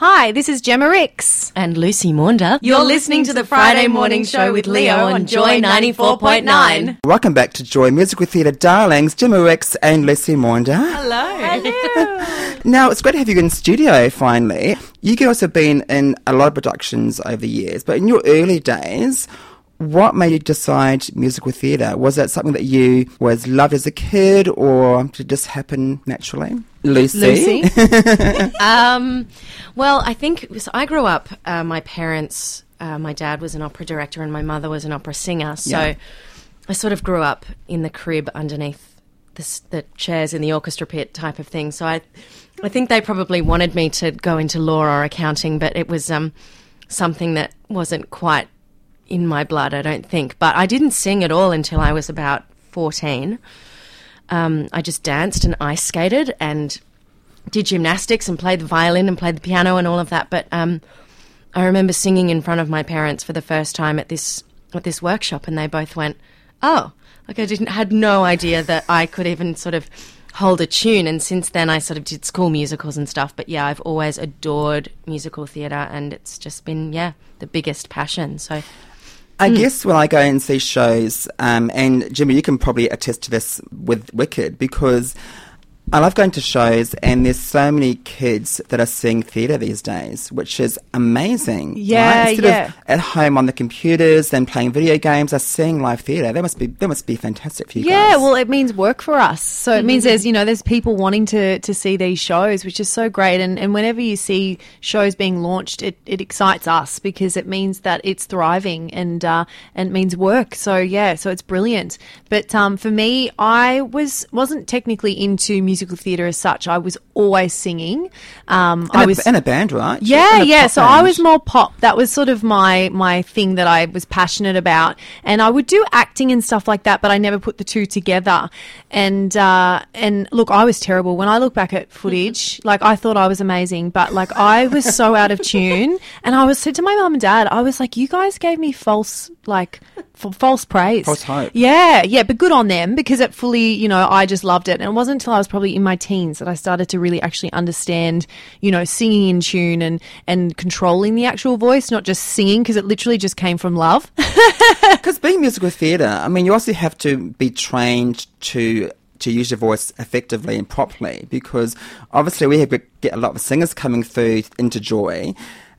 Hi, this is Jemma Rix. And Lucy Maunder. You're listening to the Friday Morning Show with Leo on Joy 94.9. Welcome back to Joy Musical Theatre Darlings, Jemma Rix and Lucy Maunder. Hello. Now, it's great to have you in studio finally. You girls have been in a lot of productions over the years, but in your early days, what made you decide musical theatre? Was that something that you was loved as a kid or did it just happen naturally? Lucy? Lucy? um, well, I think so I grew up. Uh, my parents, uh, my dad was an opera director, and my mother was an opera singer. So Yeah. I sort of grew up in the crib underneath the, the chairs in the orchestra pit type of thing. So I, I think they probably wanted me to go into law or accounting, but it was um, something that wasn't quite in my blood. I don't think. But I didn't sing at all until I was about fourteen. Um, I just danced and ice skated and did gymnastics and played the violin and played the piano and all of that. But um, I remember singing in front of my parents for the first time at this at this workshop, and they both went, "Oh, like I didn't had no idea that I could even sort of hold a tune." And since then, I sort of did school musicals and stuff. But yeah, I've always adored musical theatre, and it's just been yeah the biggest passion. So I guess when I go and see shows, um, and Jimmy, you can probably attest to this with Wicked because I love going to shows, and there's so many kids that are seeing theatre these days, which is amazing. Yeah, right? Instead yeah. of at home on the computers and playing video games, are seeing live theatre. That must be that must be fantastic for you Yeah, guys. well, it means work for us. So it means there's, you know, there's people wanting to, to see these shows, which is so great. And, and whenever you see shows being launched, it, it excites us because it means that it's thriving and, uh, and it means work. So yeah, so it's brilliant. But, um, for me, I was, wasn't technically into musical theatre as such. I was always singing. Um, and, I a, was, and a band, right? yeah, yeah. So I was more pop. That was sort of my my thing that I was passionate about, and I would do acting and stuff like that. But I never put the two together. And uh, and look, I was terrible. When I look back at footage, like I thought I was amazing, but like I was so out of tune. And I was said to my mum and dad, I was like, you guys gave me false like f- false praise, False hope. yeah, yeah, but good on them because it fully, you know, I just loved it. And it wasn't until I was probably in my teens that I started to really actually understand, you know, singing in tune and and controlling the actual voice, not just singing because it literally just came from love. Because being musical theatre, I mean, you also have to be trained to to use your voice effectively and properly. Because obviously, we have get a lot of singers coming through into Joy,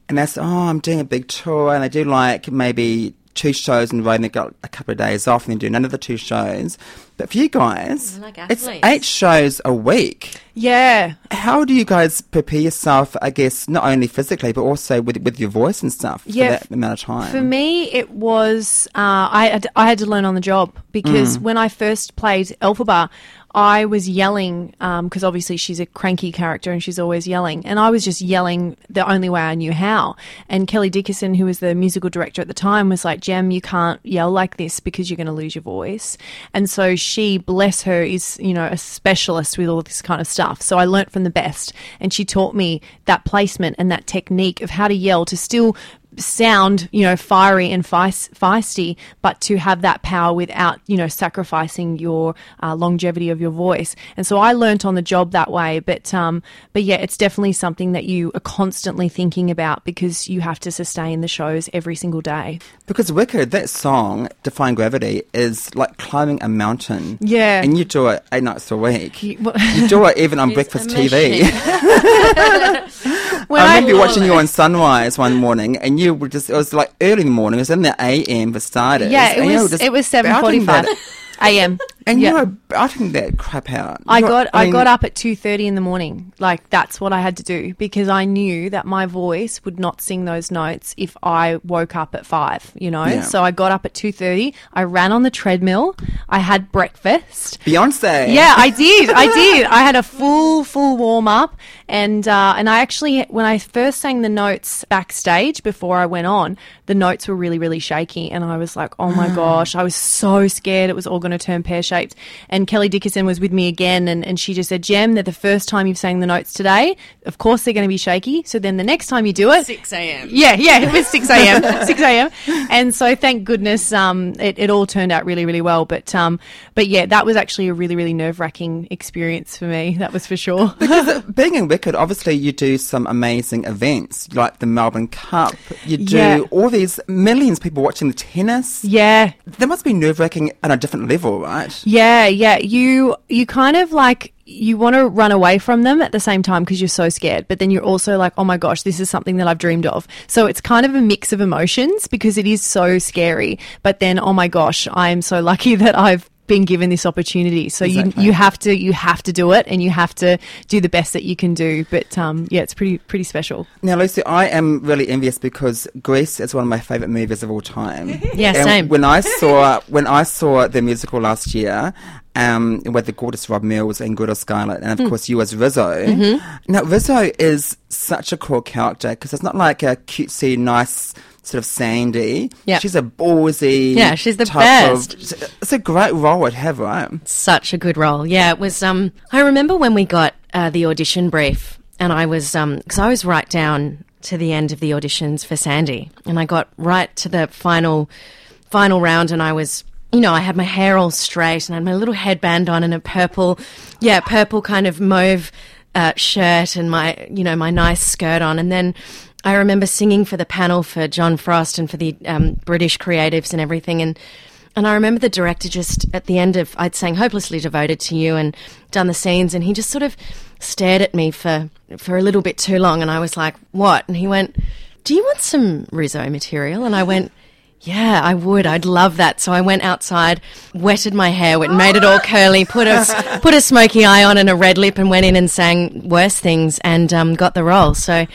and they say, "Oh, I'm doing a big tour," and they do like maybe two shows in a row, and they got a couple of days off, and then do none of the two shows. But for you guys, Like it's eight shows a week. yeah, How do you guys prepare yourself? I guess not only physically, but also with with your voice and stuff Yeah, for that amount of time. For me, it was uh, I had, I had to learn on the job because when I first played Elphaba, I was yelling um, because obviously she's a cranky character and she's always yelling, and I was just yelling the only way I knew how. And Kelly Dickerson, who was the musical director at the time, was like, "Jem, you can't yell like this because you're going to lose your voice." And so she, bless her, is you know a specialist with all this kind of stuff. So I learnt from the best, and she taught me that placement and that technique of how to yell to still sound, you know, fiery and feisty, but to have that power without, you know, sacrificing your uh, longevity of your voice. And so I learnt on the job that way. But, um, but yeah, it's definitely something that you are constantly thinking about because you have to sustain the shows every single day. Because Wicked, that song, Defying Gravity, is like climbing a mountain. Yeah. And you do it eight nights a week. You, well- do it even on breakfast TV. When I I- remember watching you on Sunrise one morning, and you were just, it was like early in the morning, it was in the AM for starters. Yeah, it and you was it was seven forty five a.m. And Yeah. you know, I think that crap out. I got I, mean, got up at two thirty in the morning. Like that's what I had to do because I knew that my voice would not sing those notes if I woke up at five. You know, Yeah. so I got up at two thirty. I ran on the treadmill. I had breakfast. Beyonce. Yeah, I did. I did. I had a full, full warm up, and uh, and I actually, when I first sang the notes backstage before I went on, the notes were really, really shaky, and I was like, oh my gosh, I was so scared it was all going to turn pear shaped. And Kelly Dickinson was with me again, and, and she just said, Jem, that the first time you've sang the notes today, of course they're going to be shaky. So then the next time you do it, 6 a.m. yeah, yeah, it was 6 a.m. 6 a.m. And so thank goodness um, it, it all turned out really, really well. But um, but yeah, that was actually a really, really nerve wracking experience for me. That was for sure. because Being in Wicked, obviously you do some amazing events like the Melbourne Cup. You do Yeah. all these millions of people watching the tennis. yeah, That must be nerve wracking on a different level, right? Yeah, yeah. You you kind of like you want to run away from them at the same time because you're so scared, but then you're also like, oh my gosh, this is something that I've dreamed of. So it's kind of a mix of emotions because it is so scary. But then, oh my gosh, I am so lucky that I've been given this opportunity. So Exactly. you you have to you have to do it, and you have to do the best that you can do. But um, yeah, it's pretty pretty special. Now, Lucy, I am really envious because Grease is one of my favourite movies of all time. Yeah, And same. When I saw when I saw the musical last year, um, with the gorgeous Rob Mills and Guido Scarlett, and of Hmm. course you as Rizzo. Mm-hmm. Now, Rizzo is such a cool character because it's not like a cutesy, nice sort of Sandy. Yeah. she's a ballsy. Yeah, she's the type best. Of, it's a great role to have, right? such a good role. Yeah, it was. Um, I remember when we got uh, the audition brief, and I was because I was right down to the end of the auditions for Sandy, and I got right to the final final round, and I was. You know, I had my hair all straight and I had my little headband on and a purple, yeah, purple kind of mauve uh, shirt and my, you know, my nice skirt on. And then I remember singing for the panel for John Frost and for the um, British creatives and everything. And and I remember the director just at the end of I'd sang "Hopelessly Devoted to You" and done the scenes, and he just sort of stared at me for for a little bit too long, and I was like, "What?" And he went, "Do you want some Rizzo material?" And I went. Yeah, I would. I'd love that. So I went outside, wetted my hair, went, made it all curly, put a put a smoky eye on and a red lip, and went in and sang worse things, and um, got the role. So,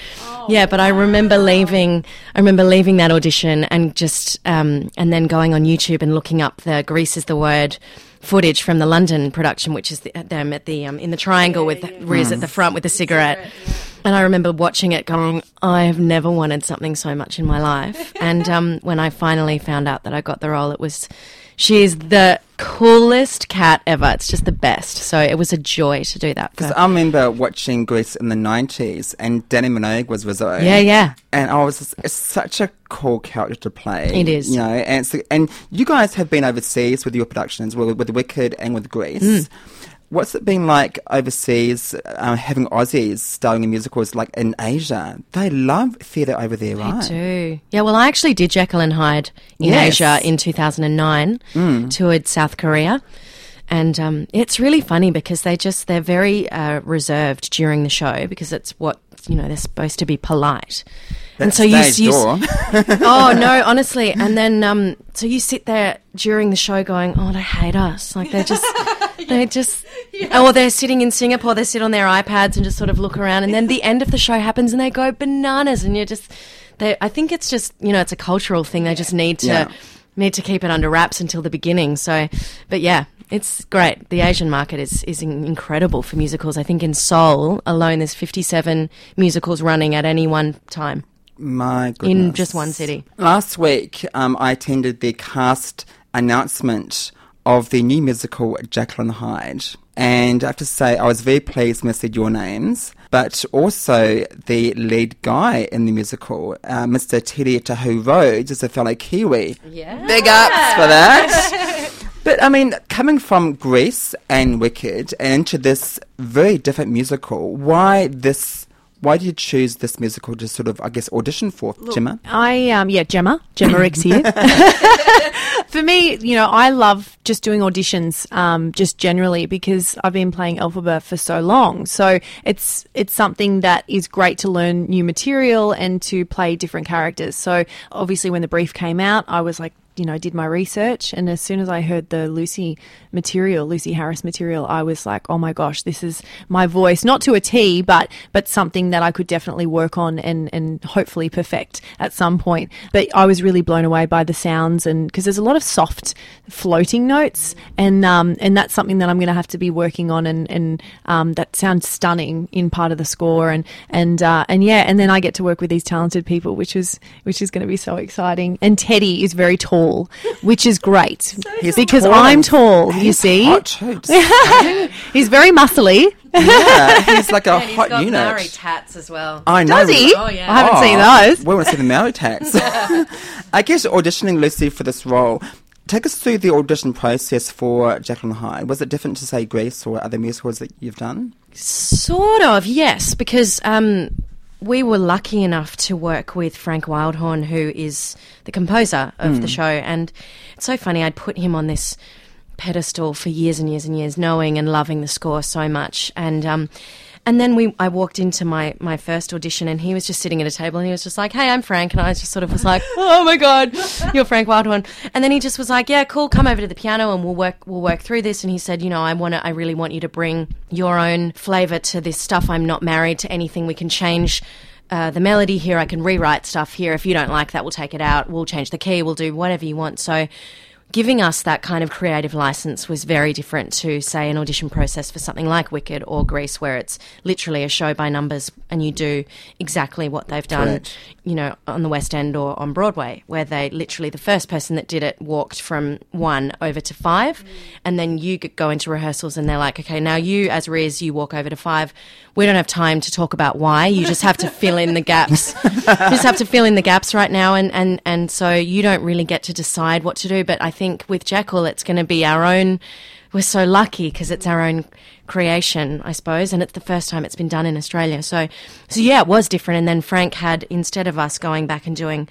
yeah. But I remember leaving. I remember leaving that audition and just um, and then going on YouTube and looking up the "Grease is the word." footage from the London production, which is the, them at the um, in the triangle with Riz at the front with a cigarette. And I remember watching it, going, "I have never wanted something so much in my life." and um, when I finally found out that I got the role, it was she's the coolest cat ever. It's just the best. So it was a joy to do that. For Because I remember watching Grease in the 90s and Dannii Minogue was Rizzo. yeah, yeah. And I was just, it's such a cool character to play. It is. You know, and, and you guys have been overseas with your productions, with, with Wicked and with Grease. Mm. What's it been like overseas, um, having Aussies starring in musicals like in Asia? They love theatre over there, right? I do. Yeah, well, I actually did Jekyll and Hyde in Yes. Asia in 2009, toured South Korea. And um, it's really funny because they just, they're very uh, reserved during the show because it's what, you know, they're supposed to be polite. and so you, you oh no, honestly. And then um, so you sit there during the show going, oh, they hate us. Like they're just, they just, or they're sitting in Singapore, they sit on their iPads and just sort of look around. And then the end of the show happens and they go bananas, and you're just, they. I think it's just, you know, it's a cultural thing. They just need to. Yeah. Need to keep it under wraps until the beginning. So, but yeah, it's great. The Asian market is is incredible for musicals. I think in Seoul alone, there's 57 musicals running at any one time. My goodness. In just one city. Last week, um, I attended the cast announcement of the new musical and Hyde. And I have to say, I was very pleased when I said your names, but also the lead guy in the musical, uh, Mr. Teddy Tahu Rhodes, is a fellow Kiwi. Yeah. Big ups for that. But I mean, coming from Grease and Wicked and into this very different musical, why this? Why did you choose this musical to sort of, I guess, audition for, Jemma? I um yeah, Jemma, Jemma Rix here. For me, you know, I love just doing auditions, um, just generally because I've been playing Elphaba for so long. So it's it's something that is great to learn new material and to play different characters. So obviously, when the brief came out, I was like, you know, did my research. And as soon as I heard the Lucy material, Lucy Harris material, I was like, oh my gosh, this is my voice, not to a T, but, but something that I could definitely work on and, and hopefully perfect at some point. But I was really blown away by the sounds and because there's a lot of soft floating notes and, um, and that's something that I'm going to have to be working on and, and, um, that sounds stunning in part of the score and, and, uh, and yeah, and then I get to work with these talented people, which is, which is going to be so exciting. And Teddy is very tall, which is great He's because tall I'm and- tall, you see. hot too. He's very muscly. yeah, he's like a And he's hot got unit. Maori tats as well. I know. Does he? Oh, yeah. I haven't seen Oh, those. We want to see the Maori tats. I guess auditioning Lucy for this role. Take us through the audition process for Jekyll and Hyde. Was it different to say Grease or other musicals that you've done? Sort of, yes, because um, we were lucky enough to work with Frank Wildhorn, who is the composer of the show. And it's so funny, I'd put him on this pedestal for years and years and years, knowing and loving the score so much. And um, and then we, I walked into my, my first audition, and he was just sitting at a table, and he was just like, "Hey, I'm Frank," and I just sort of was like, "Oh my god, you're Frank Wildhorn." And then he just was like, "Yeah, cool, come over to the piano, and we'll work we'll work through this." And he said, "You know, I want to, I really want you to bring your own flavor to this stuff. I'm not married to anything. We can change." Uh, the melody here, I can rewrite stuff here. If you don't like that, we'll take it out. We'll change the key. We'll do whatever you want. So, giving us that kind of creative license was very different to, say, an audition process for something like Wicked or Grease, where it's literally a show by numbers and you do exactly what they've done, Correct. you know, on the West End or on Broadway, where they literally, the first person that did it walked from one over to five. And then you go into rehearsals and they're like, okay, now you, as Riz, you walk over to five. We don't have time to talk about why. You just have to fill in the gaps. you just have to fill in the gaps right now. And, and, and so you don't really get to decide what to do. But I think with Jekyll, it's going to be our own. We're so lucky because it's our own creation, I suppose, and it's the first time it's been done in Australia. So, so yeah, it was different. And then Frank had instead of us going back and doing,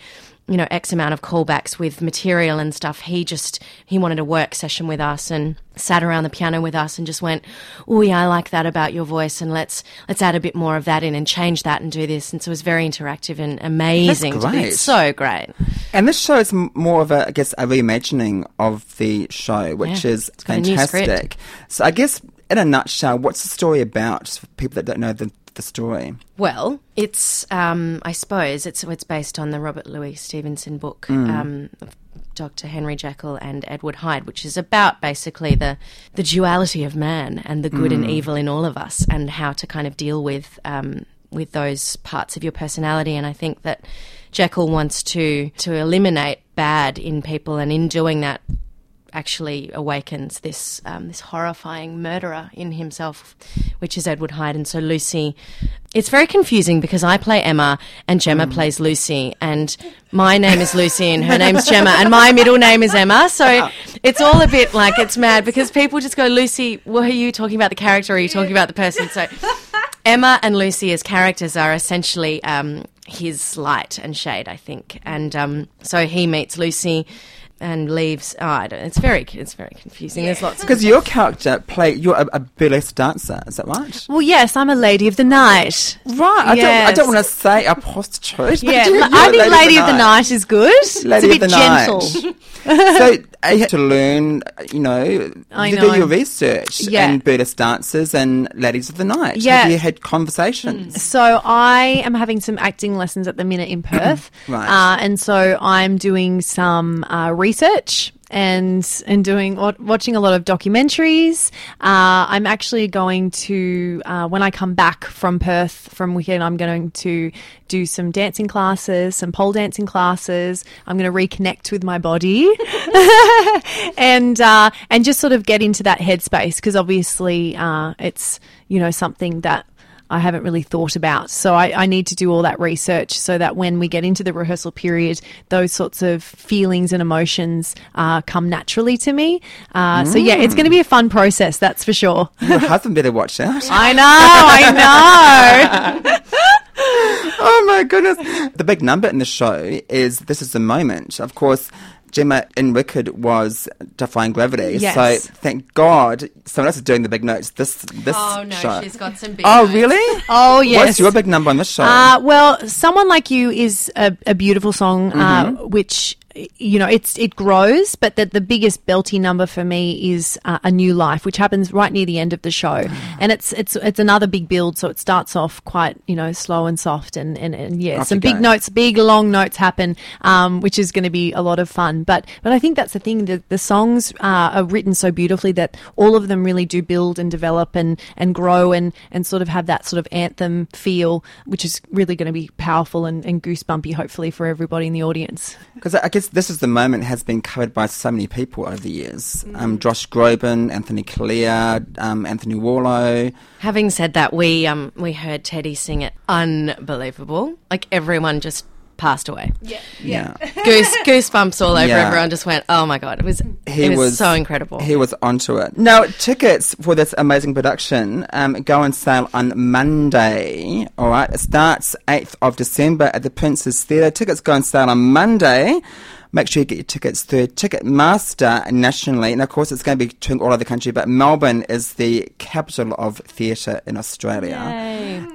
you know, X amount of callbacks with material and stuff, he just he wanted a work session with us and sat around the piano with us and just went, "Oh yeah, I like that about your voice, and let's let's add a bit more of that in and change that and do this." And so it was very interactive and amazing. be- great. It's so great. And this show is more of a, I guess, a reimagining of the show, which Yeah, is it's got a new script. fantastic. So I guess, in a nutshell, what's the story about for people that don't know the, the story? Well, it's um, I suppose it's it's based on the Robert Louis Stevenson book, um, of Dr. Henry Jekyll and Edward Hyde, which is about basically the the duality of man and the good and evil in all of us, and how to kind of deal with um, with those parts of your personality. And I think that Jekyll wants to to eliminate bad in people, and in doing that, actually awakens this um, this horrifying murderer in himself, which is Edward Hyde. And so Lucy, it's very confusing because I play Emma and Jemma plays Lucy, and my name is Lucy and her name's Jemma, and my middle name is Emma. So it's all a bit like it's mad because people just go, Lucy, well, are you talking about the character or are you talking about the person? So Emma and Lucy as characters are essentially um, his light and shade, I think. And um, so he meets Lucy and leaves. Oh, I don't, it's very it's very confusing. There's lots of Because your character play, you're a, a burlesque dancer, is that right? Well, yes, I'm a lady of the night. Right. I don't. I don't want to say a prostitute. but Yeah, you- l- you're I a think Lady of the Night is good. Lady it's a of bit the gentle. Night. so I had to learn, you know, I to know. do your research Yeah. and burlesque dancers and ladies of the night. Yeah. Have you had conversations? So I am having some acting lessons at the minute in Perth, Right. Uh, and so I'm doing some uh, research and and doing watching a lot of documentaries. Uh, I'm actually going to uh, when I come back from Perth from weekend, I'm going to do some dancing classes, some pole dancing classes. I'm going to reconnect with my body and uh, and just sort of get into that headspace because obviously uh, it's you know something that I haven't really thought about. So I, I need to do all that research so that when we get into the rehearsal period, those sorts of feelings and emotions uh, come naturally to me. Uh, So yeah, it's going to be a fun process, that's for sure. Your husband better watch out. I know, I know. oh my goodness. The big number in the show is This is the Moment. Of course, Jemma in Wicked was Defying Gravity. Yes. So thank God someone else is doing the big notes this this Oh no, show. she's got some big. oh, notes. really? Oh yes. What's your big number on this show? Uh, well, someone like you is a, a beautiful song, uh, which you know, it's it grows, but that the biggest belty number for me is uh, a new life, which happens right near the end of the show, and it's it's it's another big build. So it starts off quite you know slow and soft, and and, and yeah, Off some you big go. notes, big long notes happen, um, which is going to be a lot of fun. But but I think that's the thing. that the songs uh, are written so beautifully that all of them really do build and develop and and grow and and sort of have that sort of anthem feel, which is really going to be powerful and, and goosebumpy, hopefully for everybody in the audience. Because I guess this is the moment has been covered by so many people over the years. Um, Josh Groban, Anthony Callea, um, Anthony Warlow. Having said that, we um we heard Teddy sing it unbelievable. Like everyone just passed away. Yeah. Goose goosebumps all over. Yeah. Everyone just went, "Oh my god!" It was it was, so incredible. He was onto it. Now, tickets for this amazing production um, go on sale on Monday. All right, it starts 8th of December at the Princess Theatre. Tickets go on sale on Monday. Make sure you get your tickets through Ticketmaster nationally. And of course, it's going to be touring all over the country, but Melbourne is the capital of theatre in Australia.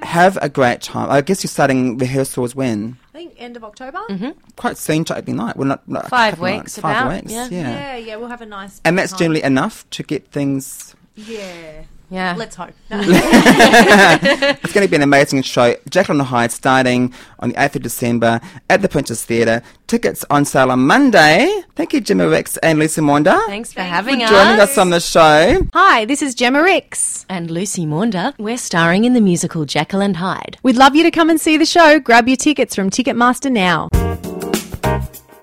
Have a great time. I guess you're starting rehearsals when? End of October. Mm-hmm. Quite soon to opening night. Well, not, not Five weeks, Five about, weeks, yeah. yeah. Yeah, yeah, we'll have a nice. And that's time. generally enough to get things Yeah. Yeah, Let's hope. It's going to be an amazing show. Jekyll and Hyde starting on the 8th of December at the Princess Theatre. Tickets on sale on Monday. Thank you, Jimmy Rix and Lucy Maunder. Thanks for having us. Joining us on the show. Hi, this is Jemma Rix. And Lucy Maunder. We're starring in the musical Jekyll and Hyde. We'd love you to come and see the show. Grab your tickets from Ticketmaster now.